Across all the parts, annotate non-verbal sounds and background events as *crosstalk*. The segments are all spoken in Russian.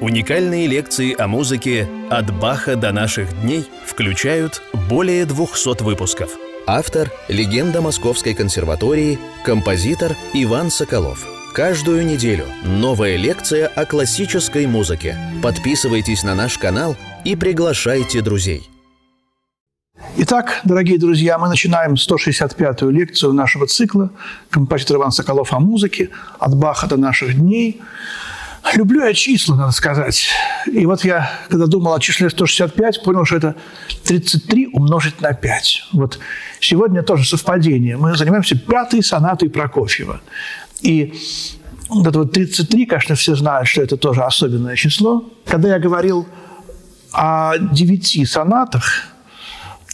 Уникальные лекции о музыке «От Баха до наших дней» включают более 200 выпусков. Автор – легенда Московской консерватории, композитор Иван Соколов. Каждую неделю новая лекция о классической музыке. Подписывайтесь на наш канал и приглашайте друзей. Итак, дорогие друзья, мы начинаем 165-ю лекцию нашего цикла «Композитор Иван Соколов о музыке. От Баха до наших дней». Люблю я числа, надо сказать. И вот я, когда думал о числе 165, понял, что это 33 умножить на 5. Вот сегодня тоже совпадение. Мы занимаемся пятой сонатой Прокофьева. И вот это вот 33, конечно, все знают, что это тоже особенное число. Когда я говорил о девяти сонатах,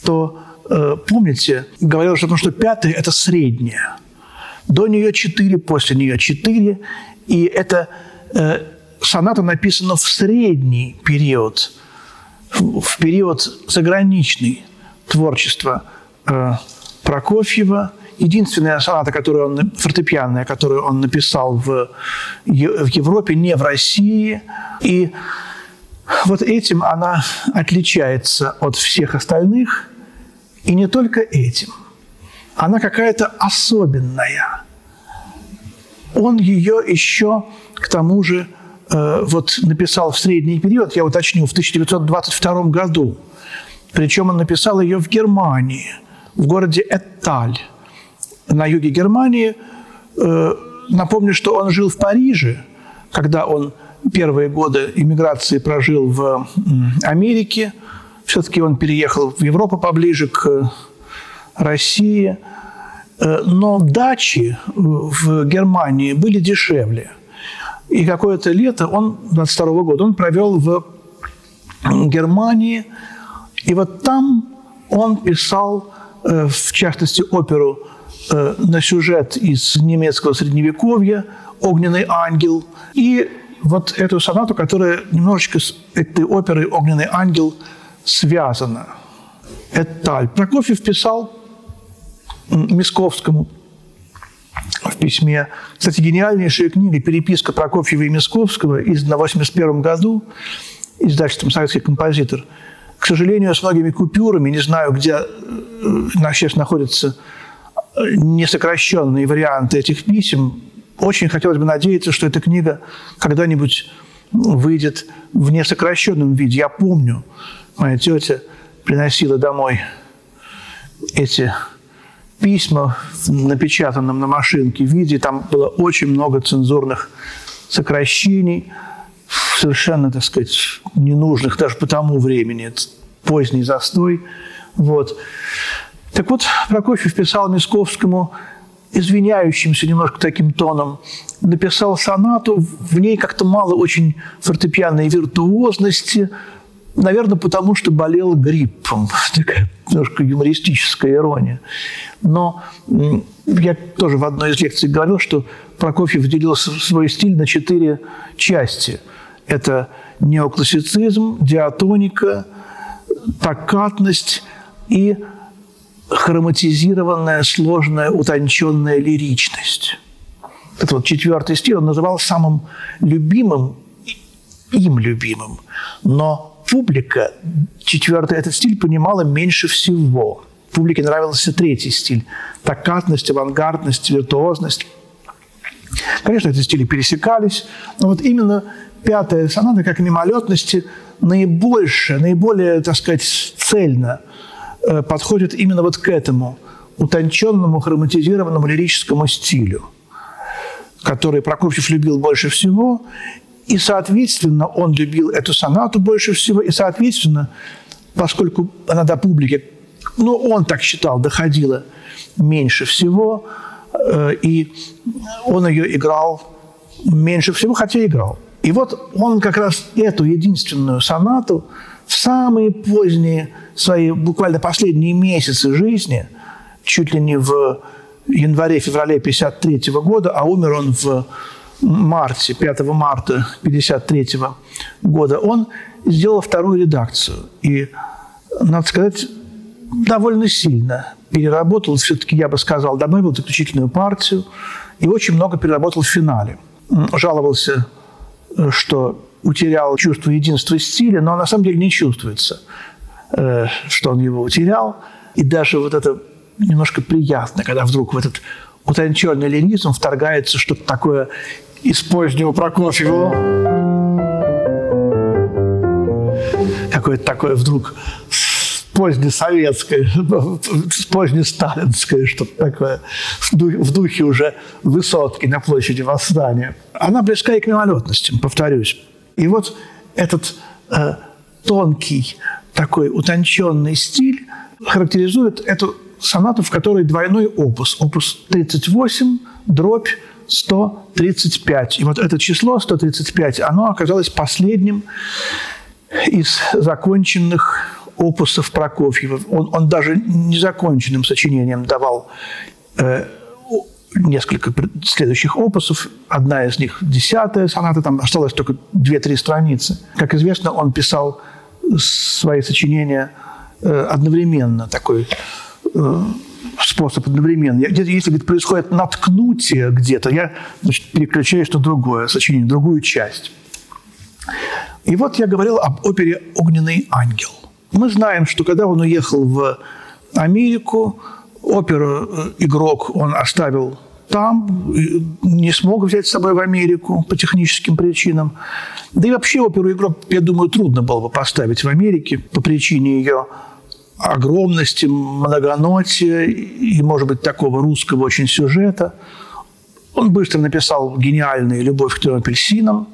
то, э, помните, говорил, что, потому что пятая – это средняя. До нее четыре, после нее четыре. И это соната написана в средний период, в период заграничный творчества э, Прокофьева. Единственная соната, которую он, фортепианная, которую он написал в, в Европе, не в России. И вот этим она отличается от всех остальных. И не только этим. Она какая-то особенная. Он ее еще к тому же э, вот написал в средний период, я уточню, в 1922 году. Причем он написал ее в Германии, в городе Этталь, на юге Германии. Э, напомню, что он жил в Париже, когда он первые годы иммиграции прожил в Америке. Все-таки он переехал в Европу поближе к России. Э, но дачи в Германии были дешевле – и какое-то лето он, 22 -го года, он провел в Германии. И вот там он писал, э, в частности, оперу э, на сюжет из немецкого средневековья «Огненный ангел». И вот эту сонату, которая немножечко с этой оперой «Огненный ангел» связана. Эталь. Прокофьев писал Мисковскому письме. Кстати, гениальнейшая книга «Переписка Прокофьева и Мисковского» издана в 1981 году издательством «Советский композитор». К сожалению, с многими купюрами, не знаю, где э, сейчас находятся э, несокращенные варианты этих писем. Очень хотелось бы надеяться, что эта книга когда-нибудь выйдет в несокращенном виде. Я помню, моя тетя приносила домой эти письма в напечатанном на машинке виде. Там было очень много цензурных сокращений, совершенно, так сказать, ненужных даже по тому времени. Это поздний застой. Вот. Так вот, Прокофьев писал Мисковскому извиняющимся немножко таким тоном, написал сонату, в ней как-то мало очень фортепианной виртуозности, наверное, потому что болел гриппом. *laughs* Такая немножко юмористическая ирония. Но я тоже в одной из лекций говорил, что Прокофьев делил свой стиль на четыре части. Это неоклассицизм, диатоника, токатность и хроматизированная, сложная, утонченная лиричность. Это вот четвертый стиль он называл самым любимым, им любимым. Но публика четвертый этот стиль понимала меньше всего – публике нравился третий стиль – токатность, авангардность, виртуозность. Конечно, эти стили пересекались, но вот именно пятая соната, как мимолетности, наибольше, наиболее, так сказать, цельно э, подходит именно вот к этому утонченному, хроматизированному лирическому стилю, который Прокофьев любил больше всего, и, соответственно, он любил эту сонату больше всего, и, соответственно, поскольку она до публики ну, он так считал, доходило меньше всего, э, и он ее играл меньше всего, хотя играл. И вот он как раз эту единственную сонату в самые поздние свои, буквально последние месяцы жизни, чуть ли не в январе-феврале 1953 года, а умер он в марте, 5 марта 1953 года, он сделал вторую редакцию. И, надо сказать, довольно сильно переработал, все-таки, я бы сказал, добавил заключительную партию и очень много переработал в финале. Жаловался, что утерял чувство единства стиля, но на самом деле не чувствуется, э, что он его утерял. И даже вот это немножко приятно, когда вдруг в этот утонченный лиризм вторгается что-то такое из позднего Прокофьева. Какое-то такое вдруг позднесоветское, позднесталинское, что-то такое, в духе, уже высотки на площади Восстания. Она близка и к мимолетностям, повторюсь. И вот этот э, тонкий, такой утонченный стиль характеризует эту сонату, в которой двойной опус. Опус 38, дробь 135. И вот это число 135, оно оказалось последним из законченных опусов Прокофьева. Он, он даже незаконченным сочинением давал э, несколько следующих опусов. Одна из них – десятая соната, там осталось только две-три страницы. Как известно, он писал свои сочинения э, одновременно, такой способ одновременно. Где-то, если говорит, происходит наткнутие где-то, я значит, переключаюсь на другое сочинение, другую часть. И вот я говорил об опере «Огненный ангел». Мы знаем, что когда он уехал в Америку, оперу э, игрок он оставил там, не смог взять с собой в Америку по техническим причинам. Да и вообще оперу игрок, я думаю, трудно было бы поставить в Америке по причине ее огромности, многонотия и, может быть, такого русского очень сюжета. Он быстро написал гениальный «Любовь к трем апельсинам»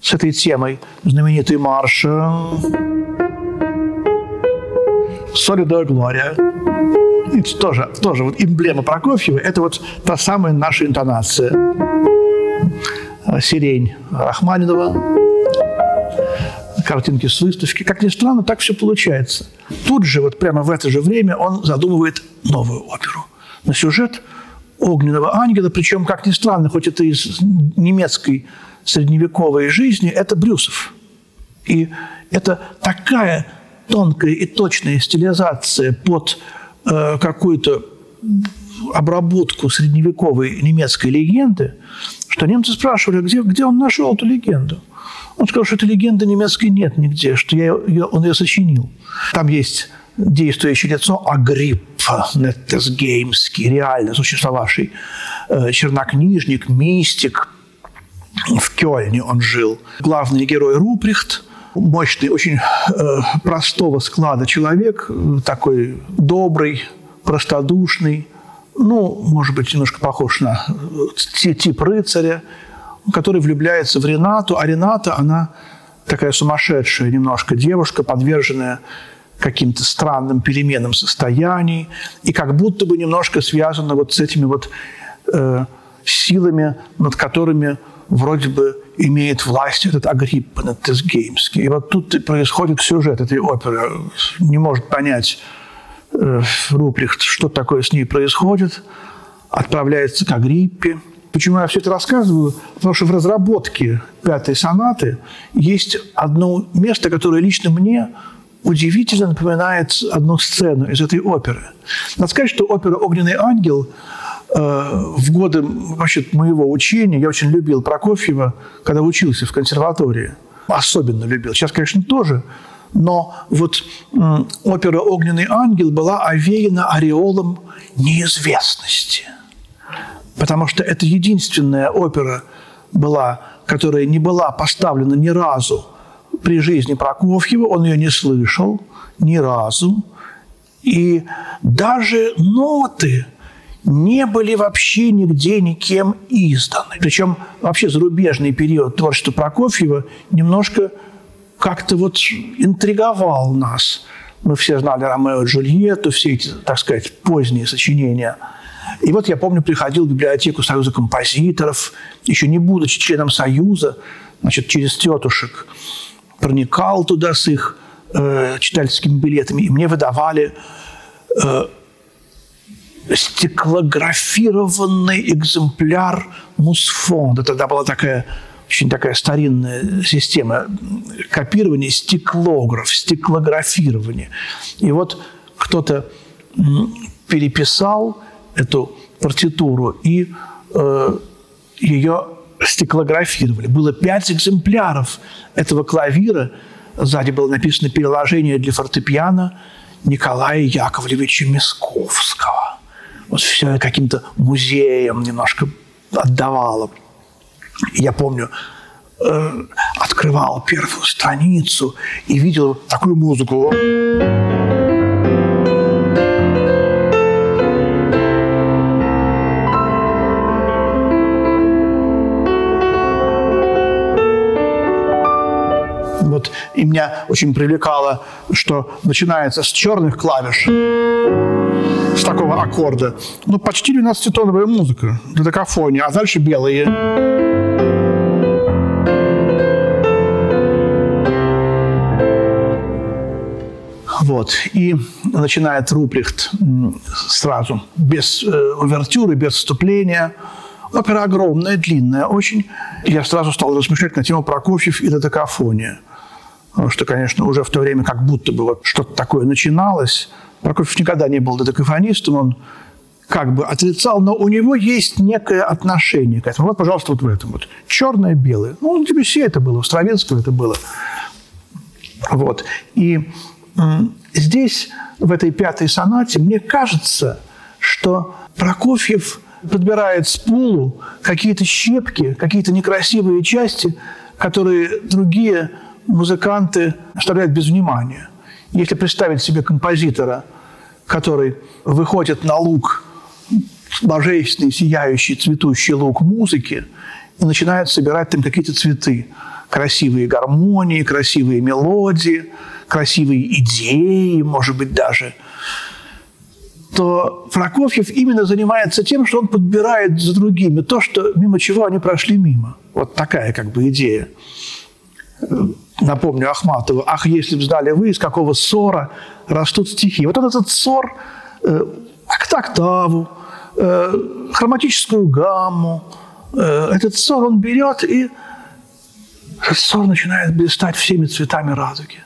с этой темой, знаменитый марш «Солидо Глория». Это тоже, тоже вот эмблема Прокофьева – это вот та самая наша интонация. Сирень Рахманинова, картинки с выставки. Как ни странно, так все получается. Тут же, вот прямо в это же время, он задумывает новую оперу на сюжет огненного ангела, причем, как ни странно, хоть это из немецкой средневековой жизни, это Брюсов. И это такая тонкая и точная стилизация под э, какую-то обработку средневековой немецкой легенды, что немцы спрашивали, где, где он нашел эту легенду. Он сказал, что этой легенды немецкой нет нигде, что я ее, он ее сочинил. Там есть действующее лицо Агриппа Неттесгеймский, реально существовавший э, чернокнижник, мистик. В Кёльне он жил. Главный герой Руприхт, мощный, очень э, простого склада человек, такой добрый, простодушный, ну, может быть, немножко похож на э, тип рыцаря, который влюбляется в Ренату, а Рената, она такая сумасшедшая немножко девушка, подверженная каким-то странным переменам состояний, и как будто бы немножко связана вот с этими вот э, силами, над которыми вроде бы имеет власть этот Агриппа Нетесгеймский. И вот тут происходит сюжет этой оперы. Не может понять Руприхт, что такое с ней происходит. Отправляется к Агриппе – Почему я все это рассказываю? Потому что в разработке пятой сонаты есть одно место, которое лично мне удивительно напоминает одну сцену из этой оперы. Надо сказать, что опера «Огненный ангел» э, в годы вообще моего учения, я очень любил Прокофьева, когда учился в консерватории. Особенно любил. Сейчас, конечно, тоже. Но вот опера «Огненный ангел» была овеяна ореолом неизвестности – потому что это единственная опера была, которая не была поставлена ни разу при жизни Прокофьева, он ее не слышал ни разу, и даже ноты не были вообще нигде никем изданы. Причем вообще зарубежный период творчества Прокофьева немножко как-то вот интриговал нас. Мы все знали Ромео и Джульетту, все эти, так сказать, поздние сочинения – и вот я помню, приходил в библиотеку Союза композиторов, еще не будучи членом Союза, значит, через тетушек, проникал туда с их э, читательскими билетами, и мне выдавали э, стеклографированный экземпляр Мусфонда. Тогда была такая очень такая старинная система копирования, стеклограф, стеклографирование. И вот кто-то переписал эту партитуру и э, ее стеклографировали. Было пять экземпляров этого клавира. Сзади было написано «Переложение для фортепиано Николая Яковлевича Мисковского». Вот все каким-то музеем немножко отдавало. Я помню, э, открывал первую страницу и видел такую музыку. Вот, и меня очень привлекало, что начинается с черных клавиш, с такого аккорда. Ну, почти 12-тоновая музыка, додекафония, а дальше белые. Вот. И начинает Руприхт сразу, без э, увертюры, без вступления. Опера огромная, длинная очень. Я сразу стал размышлять на тему Прокофьев и додекафония. Что, конечно, уже в то время как будто бы вот что-то такое начиналось. Прокофьев никогда не был додекафонистом, он как бы отрицал, но у него есть некое отношение к этому. Вот, пожалуйста, вот в этом вот. Черное, белое. Ну, у Дебюсси это было, у Стравинского это было. Вот. И здесь, в этой пятой сонате, мне кажется, что Прокофьев подбирает с пулу какие-то щепки, какие-то некрасивые части, которые другие музыканты оставляют без внимания. Если представить себе композитора, который выходит на луг, божественный, сияющий, цветущий луг музыки, и начинает собирать там какие-то цветы. Красивые гармонии, красивые мелодии, красивые идеи, может быть, даже – то Прокофьев именно занимается тем, что он подбирает за другими то, что мимо чего они прошли мимо. Вот такая как бы идея напомню Ахматову, «Ах, если бы знали вы, из какого ссора растут стихи». Вот этот ссор э, октаву, э, хроматическую гамму, э, этот ссор он берет, и ссор начинает блистать всеми цветами радуги,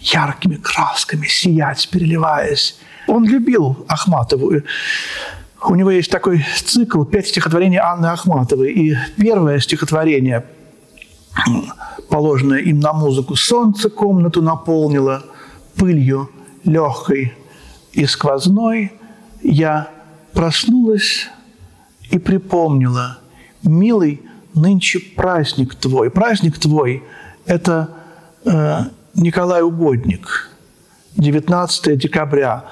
яркими красками, сиять, переливаясь. Он любил Ахматову. У него есть такой цикл «Пять стихотворений Анны Ахматовой». И первое стихотворение – положенное им на музыку, солнце комнату наполнило пылью легкой и сквозной, я проснулась и припомнила, милый, нынче праздник твой. Праздник твой – это э, Николай Угодник, 19 декабря,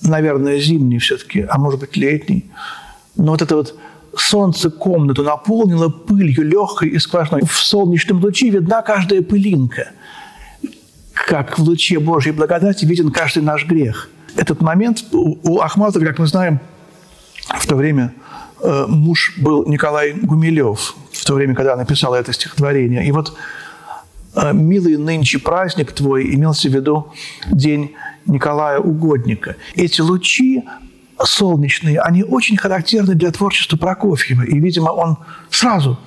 наверное, зимний все-таки, а может быть летний. Но вот это вот солнце комнату наполнило пылью легкой и сквозной. В солнечном луче видна каждая пылинка. Как в луче Божьей благодати виден каждый наш грех. Этот момент у Ахматова, как мы знаем, в то время э, муж был Николай Гумилев, в то время, когда написал это стихотворение. И вот э, «Милый нынче праздник твой» имелся в виду день Николая Угодника. Эти лучи солнечные, они очень характерны для творчества Прокофьева. И, видимо, он сразу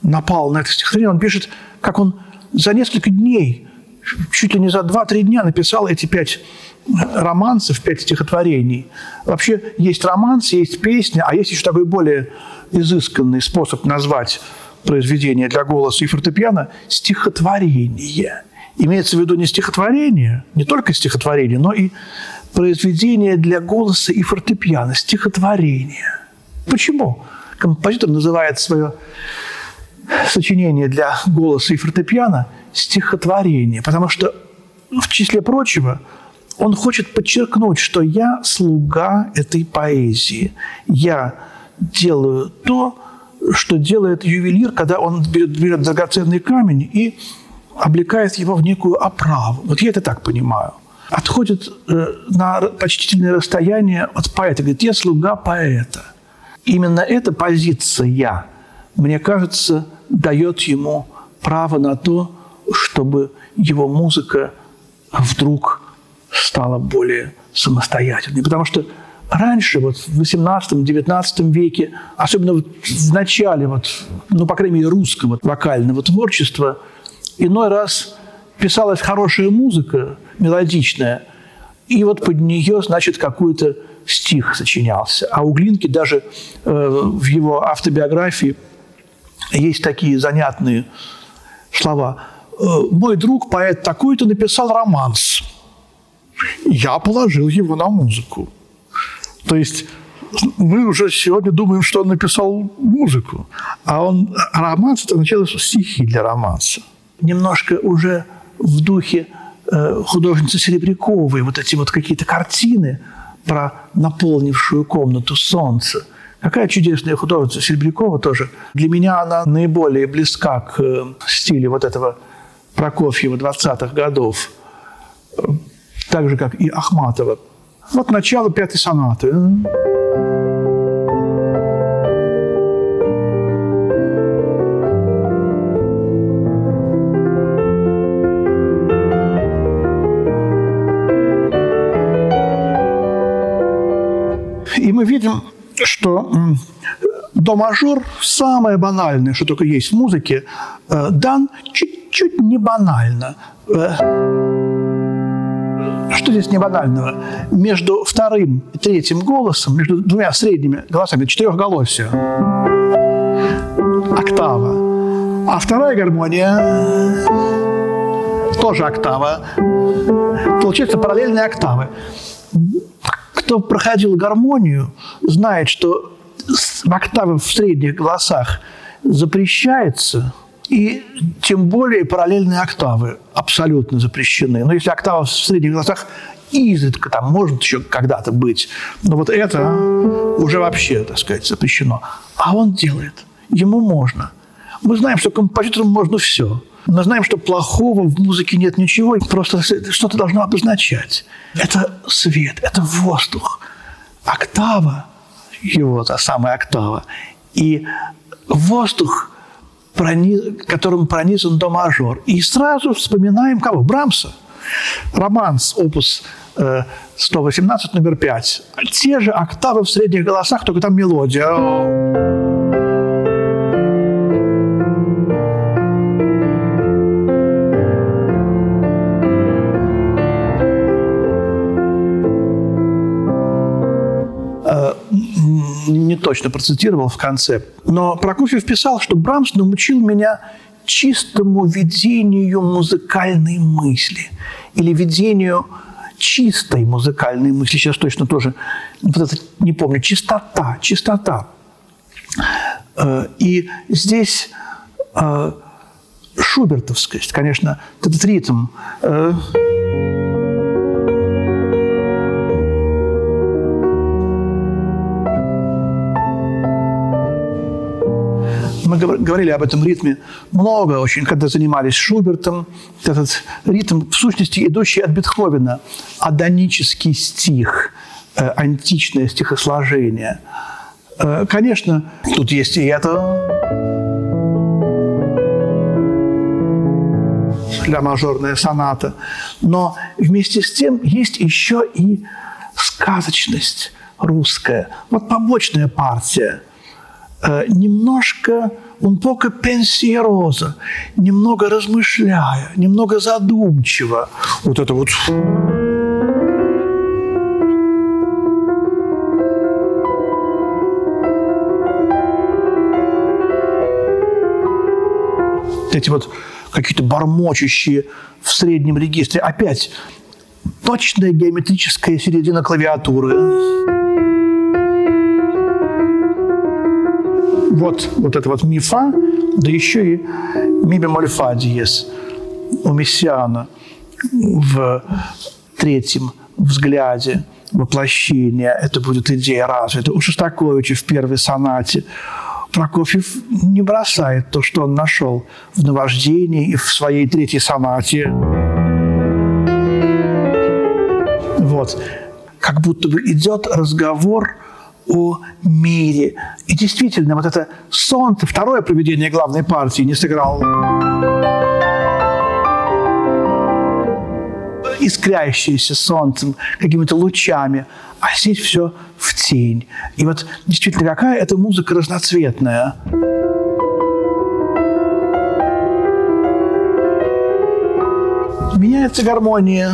напал на это стихотворение. Он пишет, как он за несколько дней, чуть ли не за 2-3 дня написал эти пять романсов, пять стихотворений. Вообще есть романсы, есть песни, а есть еще такой более изысканный способ назвать произведение для голоса и фортепиано – стихотворение. Имеется в виду не стихотворение, не только стихотворение, но и произведение для голоса и фортепиано, стихотворение. Почему? Композитор называет свое сочинение для голоса и фортепиано стихотворение, потому что в числе прочего он хочет подчеркнуть, что я слуга этой поэзии. Я делаю то, что делает ювелир, когда он берет, берет драгоценный камень и облекает его в некую оправу. Вот я это так понимаю отходит э, на почтительное расстояние от поэта. Говорит, я слуга поэта. Именно эта позиция, мне кажется, дает ему право на то, чтобы его музыка вдруг стала более самостоятельной. Потому что раньше, вот в 18-19 веке, особенно вот в начале, вот, ну, по крайней мере, русского вокального творчества, иной раз писалась хорошая музыка, мелодичная, и вот под нее, значит, какой-то стих сочинялся. А у Глинки даже э, в его автобиографии есть такие занятные слова. «Э, Мой друг, поэт такой-то, написал романс. Я положил его на музыку. То есть мы уже сегодня думаем, что он написал музыку, а он романс – это начало стихи для романса. Немножко уже в духе э, художницы Серебряковой вот эти вот какие-то картины про наполнившую комнату солнце. Какая чудесная художница Серебрякова тоже. Для меня она наиболее близка к э, стилю вот этого Прокофьева 20-х годов, так же, как и Ахматова. Вот начало пятой сонаты. И мы видим, что до мажор самое банальное, что только есть в музыке, э, дан чуть-чуть не банально. Здесь не банального? Между вторым и третьим голосом, между двумя средними голосами, четырехголосие, октава. А вторая гармония тоже октава. Получается параллельные октавы кто проходил гармонию, знает, что октавы в средних голосах запрещается, и тем более параллельные октавы абсолютно запрещены. Но если октава в средних голосах изредка там может еще когда-то быть, но вот это уже вообще, так сказать, запрещено. А он делает. Ему можно. Мы знаем, что композитору можно все – мы знаем, что плохого в музыке нет ничего, просто что-то должно обозначать. Это свет, это воздух. Октава, его та самая октава, и воздух, которым пронизан до мажор. И сразу вспоминаем кого? Брамса. Романс, опус 118, э, номер 5. Те же октавы в средних голосах, только там мелодия. Точно процитировал в конце. Но Прокофьев писал, что Брамс научил меня чистому видению музыкальной мысли или видению чистой музыкальной мысли. Сейчас точно тоже вот это не помню. Чистота, чистота. Э, и здесь э, шубертовскость, конечно, этот ритм мы говорили об этом ритме много очень, когда занимались Шубертом. Этот ритм, в сущности, идущий от Бетховена, адонический стих, э, античное стихосложение. Э, конечно, тут есть и это для мажорная соната. Но вместе с тем есть еще и сказочность русская. Вот побочная партия – немножко un poco pensieroso, немного размышляя, немного задумчиво. Вот это вот эти вот какие-то бормочущие в среднем регистре. Опять точная геометрическая середина клавиатуры. Вот, вот это вот ми фа, да еще и ми бемоль фа диез у Мессиана в третьем взгляде воплощения. Это будет идея развита. У Шостаковича в первой сонате Прокофьев не бросает то, что он нашел в наваждении и в своей третьей сонате. Вот. Как будто бы идет разговор о мире. И действительно, вот это солнце, второе проведение главной партии не сыграл искрящееся солнцем, какими-то лучами, а здесь все в тень. И вот действительно, какая эта музыка разноцветная. Меняется гармония.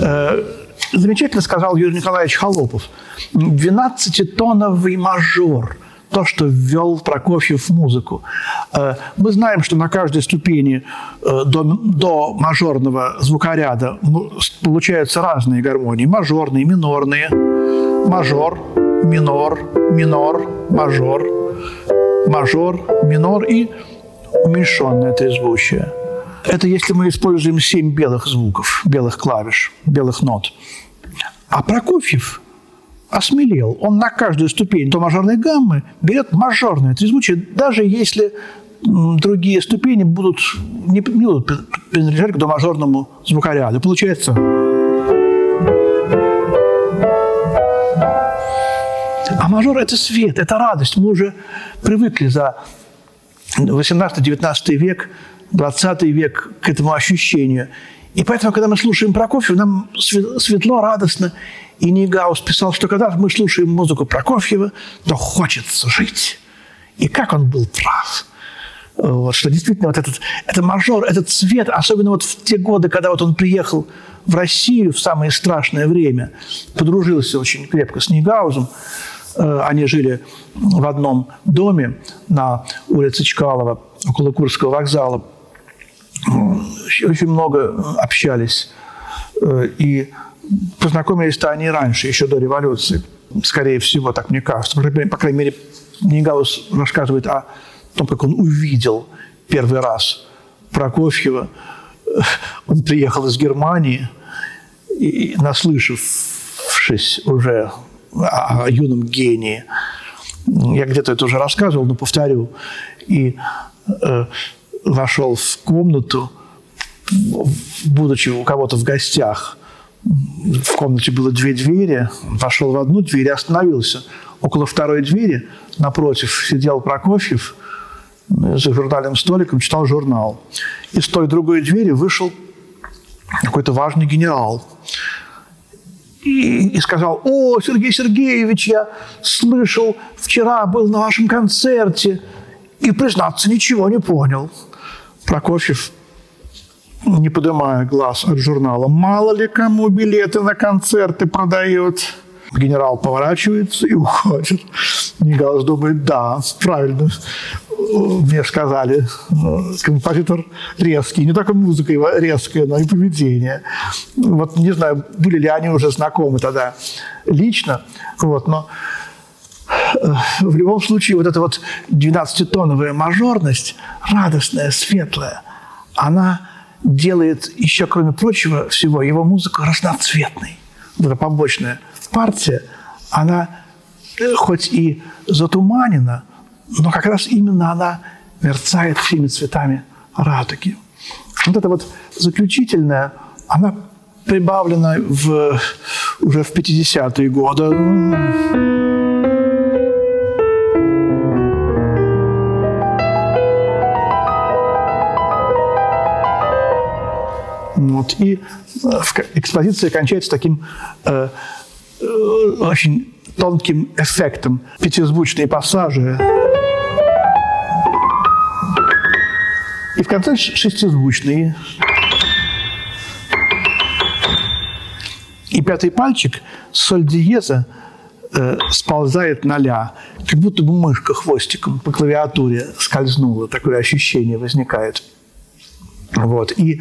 Э, замечательно сказал Юрий Николаевич Холопов. 12-тоновый мажор. то, что ввел Прокофьев в музыку. Э, мы знаем, что на каждой ступени э, до, до мажорного звукоряда получаются разные гармонии. Мажорные, минорные. Мажор, минор, минор, мажор, мажор, минор и уменьшенное трезвучие. Это если мы используем семь белых звуков, белых клавиш, белых нот. А Прокофьев осмелел. Он на каждую ступень до мажорной гаммы берет мажорное трезвучие, даже если другие ступени будут, не, не будут принадлежать к домажорному звукоряду. Получается... А мажор – это свет, это радость. Мы уже привыкли за 18-19 век, 20 век к этому ощущению. И поэтому, когда мы слушаем Прокофьева, нам светло, радостно. И Нигаус писал, что когда мы слушаем музыку Прокофьева, то хочется жить. И как он был прав. Вот, что действительно вот этот, этот мажор, этот цвет, особенно вот в те годы, когда вот он приехал в Россию в самое страшное время, подружился очень крепко с Нигаузом, э, они жили в одном доме на улице Чкалова, около Курского вокзала, очень много общались. Э, и познакомились-то они раньше, еще до революции. Скорее всего, так мне кажется. По крайней мере, Нигаус рассказывает о том, как он увидел первый раз Прокофьева. Он приехал из Германии, и, наслышавшись уже о, юном гении, я где-то это уже рассказывал, но повторю, и э, вошел в комнату, будучи у кого-то в гостях, в комнате было две двери, вошел в одну дверь и остановился. Около второй двери напротив сидел Прокофьев за журнальным столиком, читал журнал. И с той другой двери вышел какой-то важный генерал. И, и сказал, о, Сергей Сергеевич, я слышал, вчера был на вашем концерте, и, признаться, ничего не понял. Прокофьев не поднимая глаз от журнала. Мало ли кому билеты на концерты продают. Генерал поворачивается и уходит. Нигалс думает, да, правильно. Мне сказали, композитор резкий. Не только музыка его резкая, но и поведение. Вот не знаю, были ли они уже знакомы тогда лично. Вот, но в любом случае вот эта вот 12-тоновая мажорность, радостная, светлая, она делает еще, кроме прочего всего, его музыку разноцветной. Вот эта побочная партия, она э, хоть и затуманена, но как раз именно она мерцает всеми цветами радуги. Вот это вот заключительная, она прибавлена в, уже в 50-е годы. Вот. И э, экспозиция кончается таким э, э, очень тонким эффектом. Пятизвучные пассажи. И в конце шестизвучные. И пятый пальчик соль диеза э, сползает на ля, как будто бы мышка хвостиком по клавиатуре скользнула. Такое ощущение возникает. Вот. И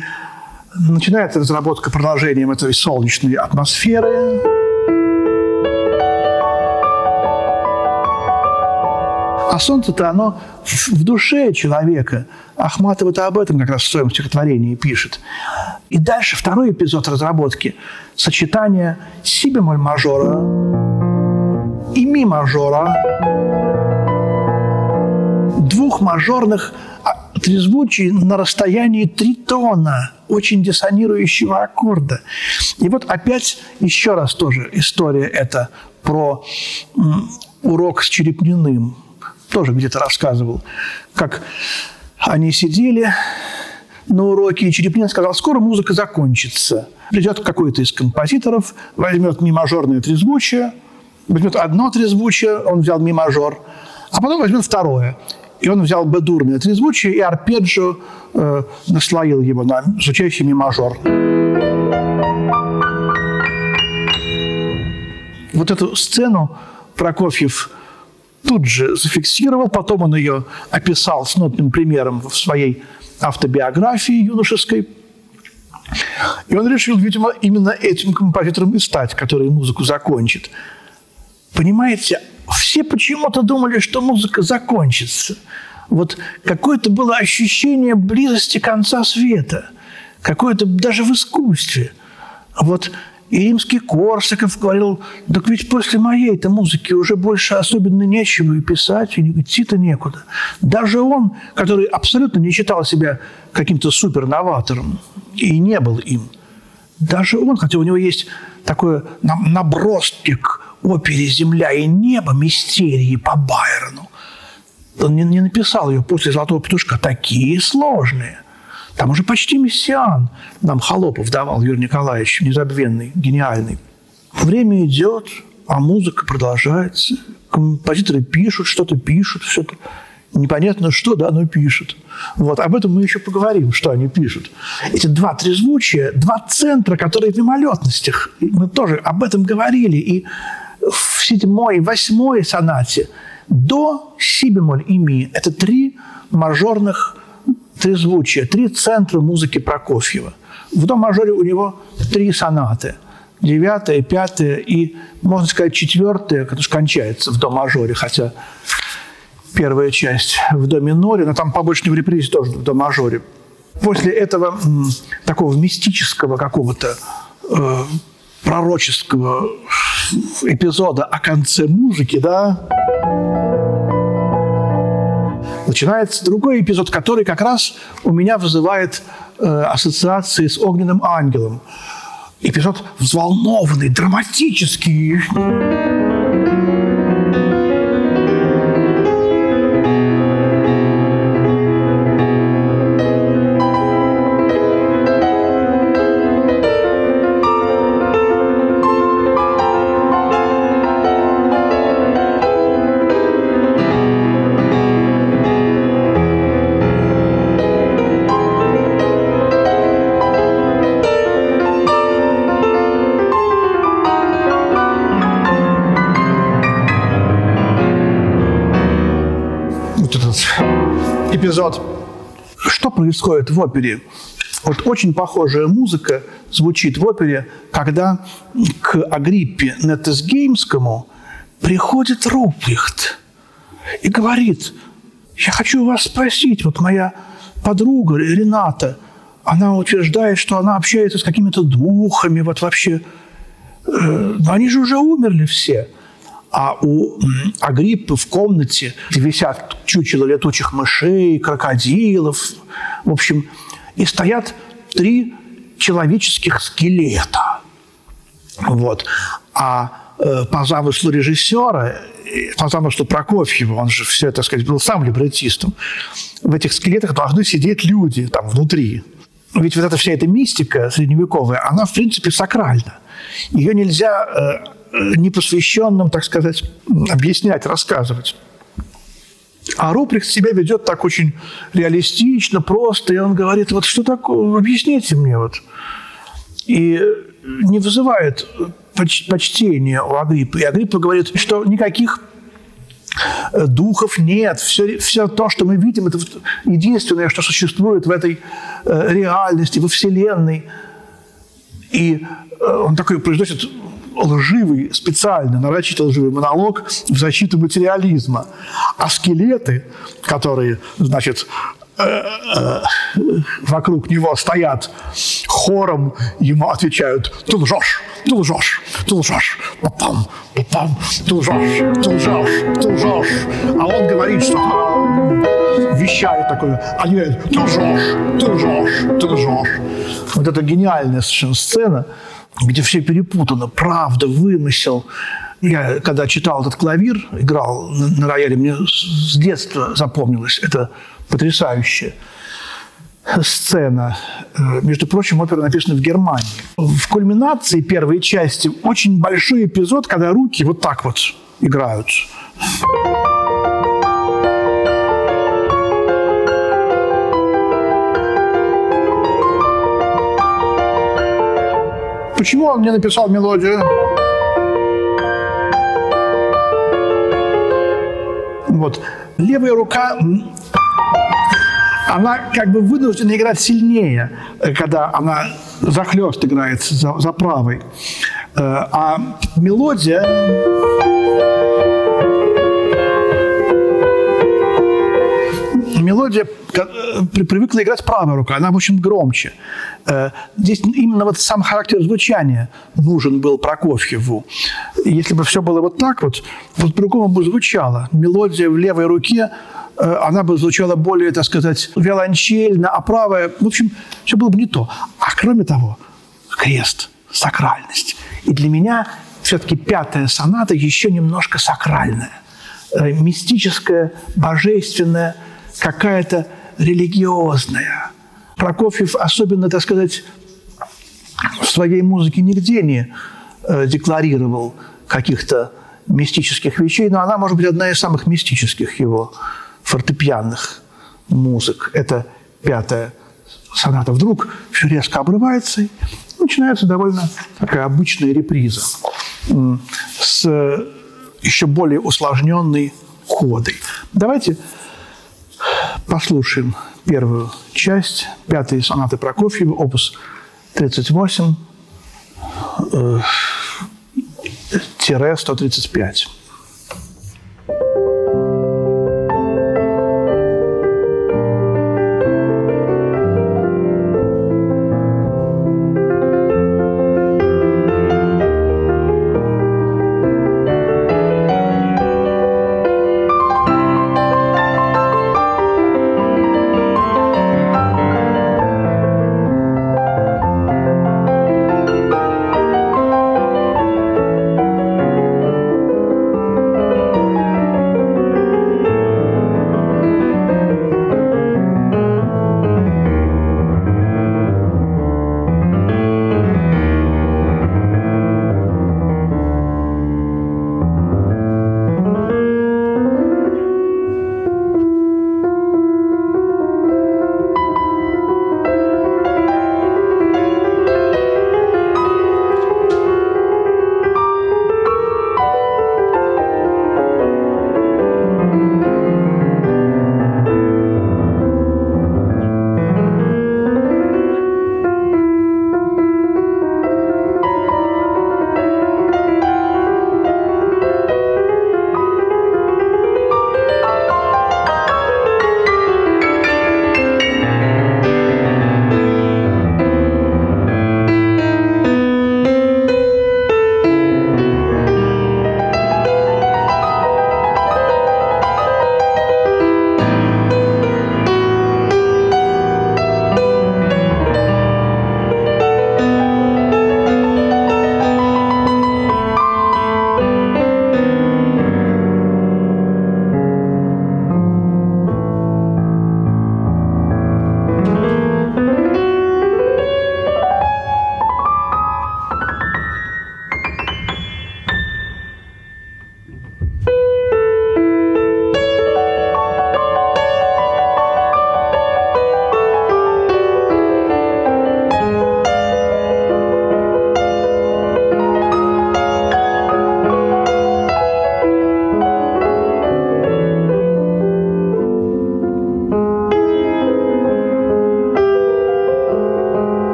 начинается разработка продолжением этой солнечной атмосферы. А солнце-то оно в душе человека. Ахматова-то об этом как раз в своем стихотворении пишет. И дальше второй эпизод разработки – сочетание си бемоль мажора и ми мажора, двух мажорных трезвучий на расстоянии три тона очень диссонирующего аккорда. И вот опять еще раз тоже история это про урок с Черепниным. Тоже где-то рассказывал, как они сидели на уроке, и Черепнин сказал, скоро музыка закончится. Придет какой-то из композиторов, возьмет ми мажорное трезвучие, возьмет одно трезвучие, он взял ми мажор, а потом возьмет второе. И он взял бедурное трезвучие и арпеджио э, наслоил его на звучащий мажор. Вот эту сцену Прокофьев тут же зафиксировал, потом он ее описал с нотным примером в своей автобиографии юношеской. И он решил, видимо, именно этим композитором и стать, который музыку закончит. Понимаете, все почему-то думали, что музыка закончится. Вот какое-то было ощущение близости конца света, какое-то даже в искусстве. Вот и римский Корсаков говорил, так ведь после моей-то музыки уже больше особенно нечего и писать, и идти-то некуда. Даже он, который абсолютно не считал себя каким-то суперноватором и не был им, даже он, хотя у него есть такой набросок опере «Земля и небо» мистерии по Байрону, он не, не написал ее после «Золотого петушка». Такие сложные – там уже почти мессиан нам Холопов давал, Юрий Николаевич, незабвенный, гениальный. Время идет, а музыка продолжается. Композиторы пишут, что-то пишут, что-то непонятно что, да, но пишут. Вот, об этом мы еще поговорим, что они пишут. Эти два трезвучия, два центра, которые в мимолетностях, мы тоже об этом говорили. И в седьмой, восьмой сонате до си бемоль и ми – это три мажорных трезвучие, три центра музыки Прокофьева. В до-мажоре у него три сонаты. Девятая, пятая и, можно сказать, четвертая, которая кончается в до-мажоре, хотя первая часть в до-миноре, но там побочный в репризе тоже в до-мажоре. После этого такого мистического какого-то э, пророческого эпизода о конце музыки, да, начинается другой эпизод, который как раз у меня вызывает э, ассоциации с огненным ангелом. Эпизод взволнованный, драматический. Эпизод. Что происходит в опере? Вот очень похожая музыка звучит в опере, когда к Агриппе Нетесгеймскому приходит Руприхт и говорит, я хочу вас спросить, вот моя подруга Рената, она утверждает, что она общается с какими-то духами, вот вообще, э, но они же уже умерли все а у Агриппы в комнате висят чучело летучих мышей, крокодилов, в общем, и стоят три человеческих скелета. Вот. А э, по замыслу режиссера, по замыслу Прокофьева, он же все, так сказать, был сам либретистом, в этих скелетах должны сидеть люди там внутри. Ведь вот эта вся эта мистика средневековая, она, в принципе, сакральна. Ее нельзя э, непосвященным, так сказать, объяснять, рассказывать. А Руприкс себя ведет так очень реалистично, просто, и он говорит, вот что такое, объясните мне вот. И не вызывает почтения у Агриппы. И Агриппа говорит, что никаких э, духов нет. Все, все то, что мы видим, это единственное, что существует в этой э, реальности, во Вселенной. И э, он такой произносит лживый, специально нарочито лживый монолог в защиту материализма. А скелеты, которые, значит, э, э, вокруг него стоят хором, ему отвечают «Ты лжешь, ты лжешь, ты лжешь, папам, папам, ты лжешь, ты лжешь, ты лжешь». А он говорит, что вещает такое. Они говорят «Ты лжешь, ты лжешь, ты лжешь». Вот это гениальная совершенно сцена – где все перепутано, правда, вымысел. Я, когда читал этот клавир, играл на, на рояле, мне с детства запомнилось. Это потрясающая сцена. Э, между прочим, опера написана в Германии. В кульминации первой части очень большой эпизод, когда руки вот так вот играют. Почему он не написал мелодию? Вот. Левая рука она как бы вынуждена играть сильнее, когда она захлест играет за, за правой. Э, а мелодия... Мелодия э, привыкла играть правая рука, она очень громче. Э, здесь именно вот сам характер звучания нужен был Прокофьеву. Если бы все было вот так вот, вот по-другому бы звучало. Мелодия в левой руке она бы звучала более, так сказать, виолончельно, а правая, в общем, все было бы не то. А кроме того, крест, сакральность. И для меня все-таки пятая соната еще немножко сакральная, э, мистическая, божественная, какая-то религиозная. Прокофьев особенно, так сказать, в своей музыке нигде не э, декларировал каких-то мистических вещей, но она, может быть, одна из самых мистических его фортепианных музык. Это пятая соната. Вдруг все резко обрывается, начинается довольно такая обычная реприза с еще более усложненной кодой. Давайте послушаем первую часть пятой сонаты Прокофьева, опус 38, 135.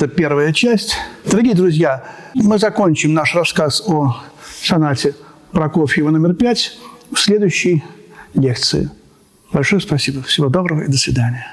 Это первая часть. Дорогие друзья, мы закончим наш рассказ о сонате Прокофьева номер пять в следующей лекции. Большое спасибо. Всего доброго и до свидания.